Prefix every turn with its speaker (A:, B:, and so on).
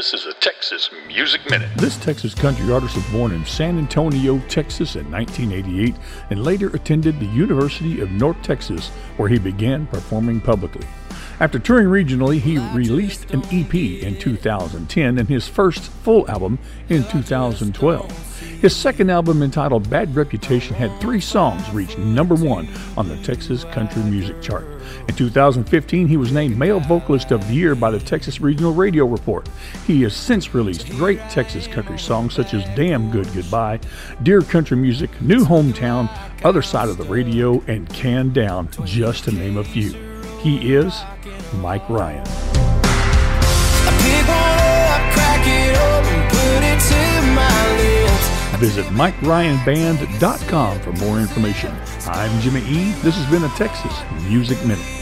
A: This is a Texas Music Minute.
B: This Texas country artist was born in San Antonio, Texas in 1988 and later attended the University of North Texas where he began performing publicly. After touring regionally, he released an EP in 2010 and his first full album in 2012. His second album, entitled Bad Reputation, had three songs reach number one on the Texas Country Music Chart. In 2015, he was named Male Vocalist of the Year by the Texas Regional Radio Report. He has since released great Texas country songs such as Damn Good Goodbye, Dear Country Music, New Hometown, Other Side of the Radio, and Can Down, just to name a few. He is Mike Ryan. Visit MikeRyanBand.com for more information. I'm Jimmy E. This has been a Texas Music Minute.